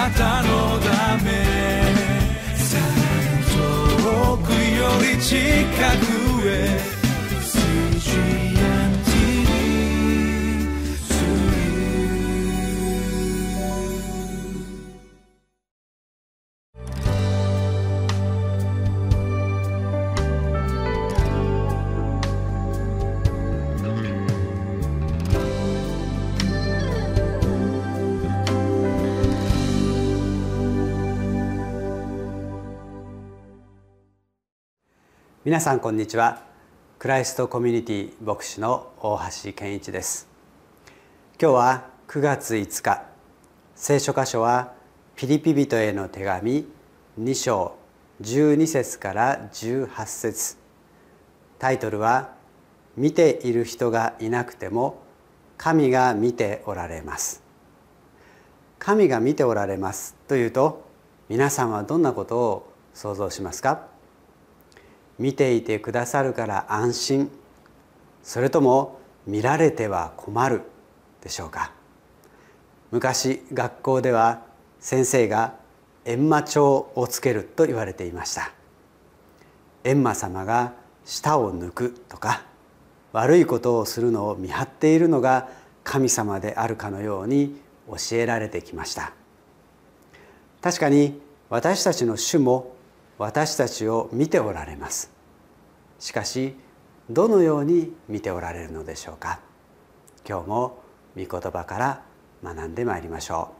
なたのため。さらに遠くより近くへ。皆さんこんにちは。クライストコミュニティ牧師の大橋健一です。今日は9月5日。聖書箇所はピリピ人への手紙2章12節から18節。タイトルは見ている人がいなくても神が見ておられます。神が見ておられますというと皆さんはどんなことを想像しますか？見ていてくださるから安心。それとも見られては困るでしょうか。昔学校では先生が閻魔帳をつけると言われていました。閻魔様が舌を抜くとか悪いことをするのを見張っているのが神様であるかのように教えられてきました。確かに私たちの主も私たちを見ておられます。しかしどのように見ておられるのでしょうか？今日も御言葉から学んでまいりましょ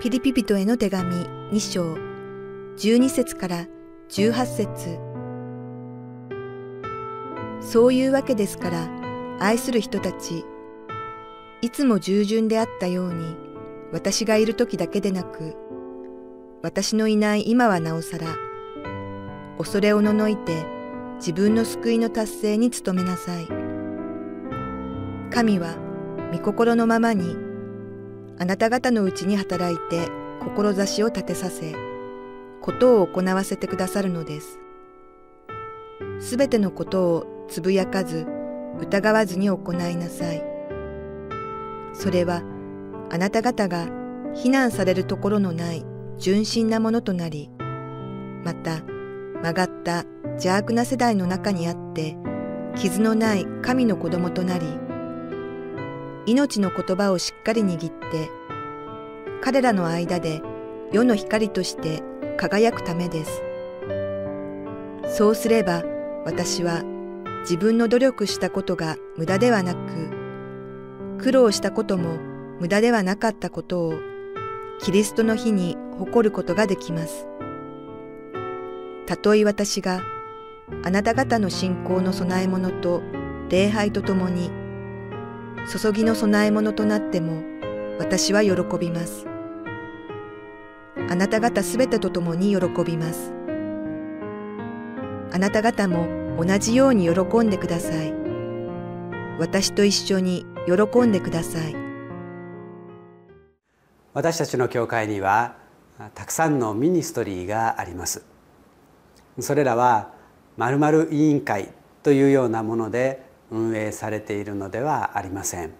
う。ピリピ人への手紙2章。12節から18節。そういうわけですから愛する人たちいつも従順であったように、私がいる時だけでなく、私のいない今はなおさら、恐れおののいて自分の救いの達成に努めなさい。神は御心のままに、あなた方のうちに働いて志を立てさせ、ことを行わせてくださるのです。すべてのことをつぶやかず、疑わずに行いなさい。それはあなた方が非難されるところのない純真なものとなり、また曲がった邪悪な世代の中にあって傷のない神の子供となり、命の言葉をしっかり握って、彼らの間で世の光として輝くためです。そうすれば私は自分の努力したことが無駄ではなく、苦労したことも無駄ではなかったことをキリストの日に誇ることができます。たとえ私があなた方の信仰の供え物と礼拝とともに注ぎの供え物となっても私は喜びます。あなた方すべてとともに喜びます。あなた方も同じように喜んでください。私と一緒に喜んでください。私たちの教会にはたくさんのミニストリーがあります。それらはまるまる委員会というようなもので運営されているのではありません。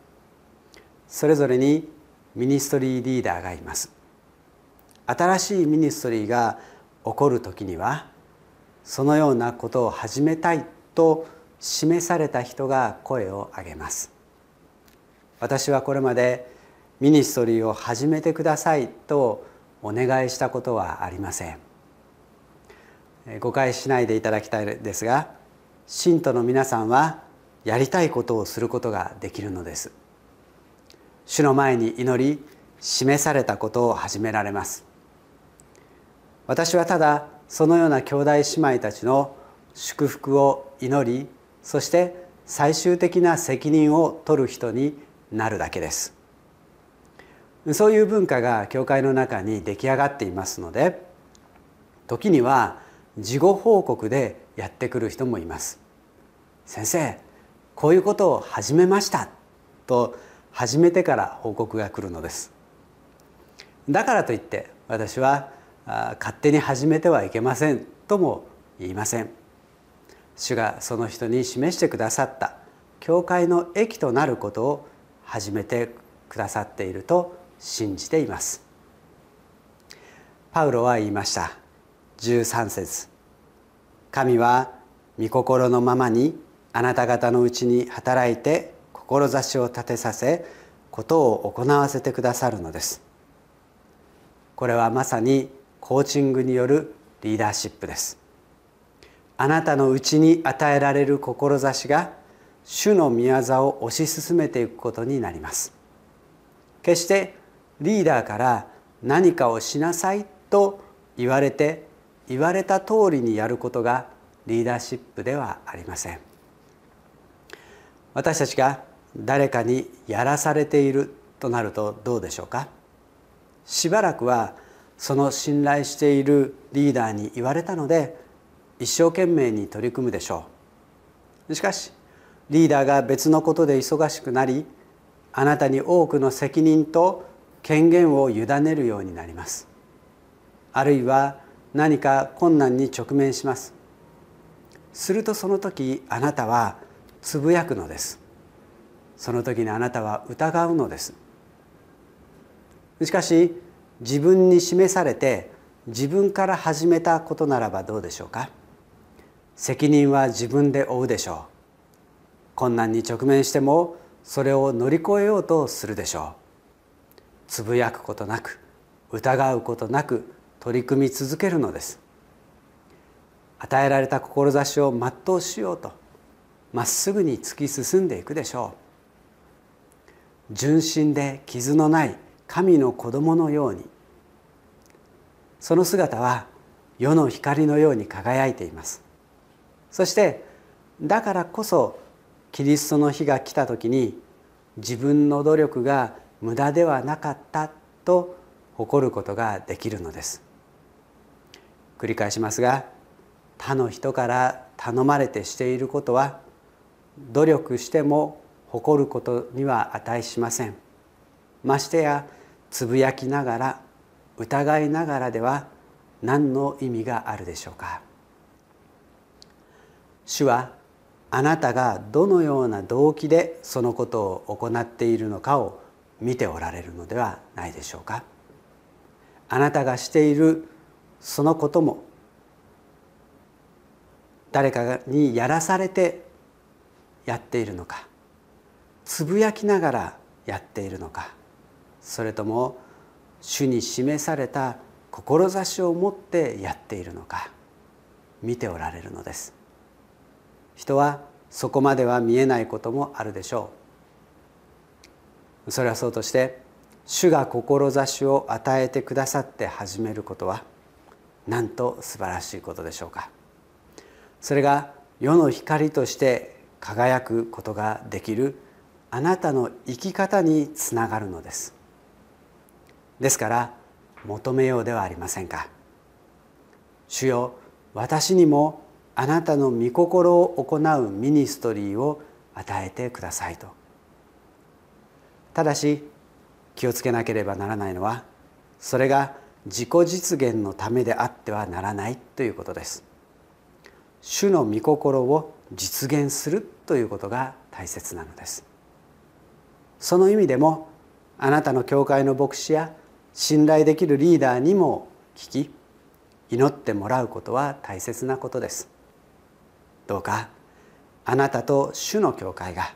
それぞれにミニストリーリーダーがいます。新しいミニストリーが起こる時にはそのようなことを始めたいと示された人が声を上げます。私はこれまでミニストリーを始めてくださいとお願いしたことはありません。誤解しないでいただきたいですが信徒の皆さんはやりたいことをすることができるのです。主の前に祈り示されたことを始められます。私はただそのような兄弟姉妹たちの祝福を祈りそして最終的な責任を取る人になるだけです。そういう文化が教会の中に出来上がっていますので時には事後報告でやってくる人もいます。先生こういうことを始めました。と始めてから報告が来るのです。だからといって私は勝手に始めてはいけませんとも言いません。主がその人に示してくださった教会の益となることを始めてくださっていると信じています。パウロは言いました。13節。神は御心のままにあなた方のうちに働いて志を立てさせことを行わせてくださるのです。これはまさにコーチングによるリーダーシップです。あなたのうちに与えられる志が主の御業を推し進めていくことになります。決してリーダーから何かをしなさいと言われて言われた通りにやることがリーダーシップではありません。私たちが誰かにやらされているとなるとどうでしょうか？しばらくはその信頼しているリーダーに言われたので一生懸命に取り組むでしょう。しかしリーダーが別のことで忙しくなりあなたに多くの責任と権限を委ねるようになります。あるいは何か困難に直面します。するとその時あなたはつぶやくのです。その時にあなたは疑うのです。しかし自分に示されて自分から始めたことならばどうでしょうか？責任は自分で負うでしょう。困難に直面してもそれを乗り越えようとするでしょう。つぶやくことなく疑うことなく取り組み続けるのです。与えられた志を全うしようとまっすぐに突き進んでいくでしょう。純真で傷のない神の子供のようにその姿は世の光のように輝いています。そしてだからこそキリストの日が来た時に自分の努力が無駄ではなかったと誇ることができるのです。繰り返しますが他の人から頼まれてしていることは努力しても誇ることには値しません。ましてやつぶやきながら疑いながらでは何の意味があるでしょうか。主はあなたがどのような動機でそのことを行っているのかを見ておられるのではないでしょうか。あなたがしているそのことも誰かにやらされてやっているのかつぶやきながらやっているのかそれとも主に示された志を持ってやっているのか見ておられるのです。人はそこまでは見えないこともあるでしょう。それはそうとして主が志を与えてくださって始めることはなんと素晴らしいことでしょうか。それが世の光として輝くことができるあなたの生き方につながるのです。ですから求めようではありませんか。主よ私にもあなたの御心を行うミニストリーを与えてくださいと。ただし気をつけなければならないのはそれが自己実現のためであってはならないということです。主の御心を実現するということが大切なのです。その意味でもあなたの教会の牧師や信頼できるリーダーにも聞き祈ってもらうことは大切なことです。どうかあなたと主の教会が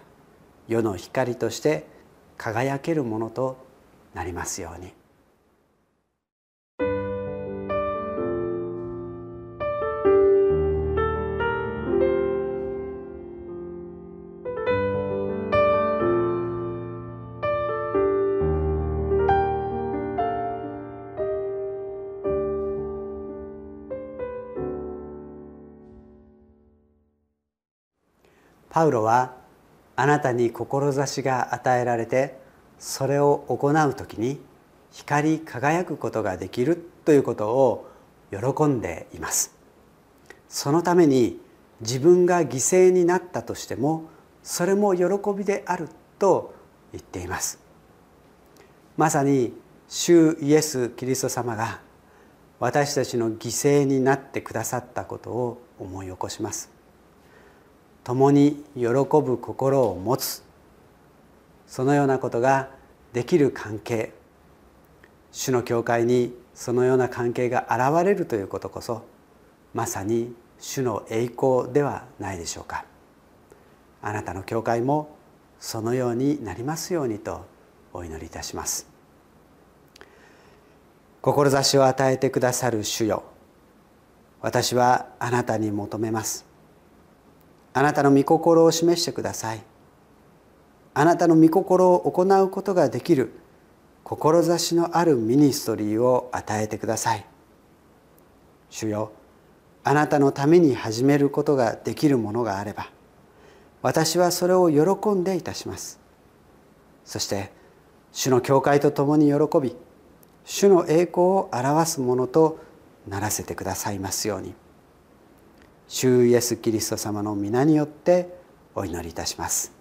世の光として輝けるものとなりますように。パウロはあなたに志が与えられてそれを行う時に光り輝くことができるということを喜んでいます。そのために自分が犠牲になったとしてもそれも喜びであると言っています。まさに主イエス・キリスト様が私たちの犠牲になってくださったことを思い起こします。共に喜ぶ心を持つ。そのようなことができる関係。主の教会にそのような関係が現れるということこそまさに主の栄光ではないでしょうか。あなたの教会もそのようになりますようにとお祈りいたします。志を与えてくださる主よ。私はあなたに求めます。あなたの御心を示してください。あなたの御心を行うことができる志のあるミニストリーを与えてください。主よあなたのために始めることができるものがあれば私はそれを喜んでいたします。そして主の教会と共に喜び主の栄光を表すものとならせてくださいますように。主イエス・キリスト様の皆によってお祈りいたします。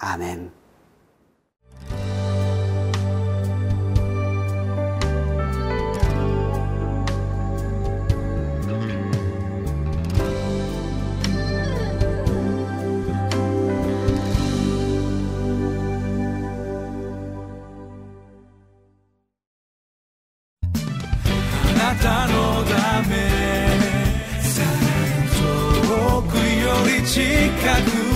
アーメン。あなたのため遠くより近く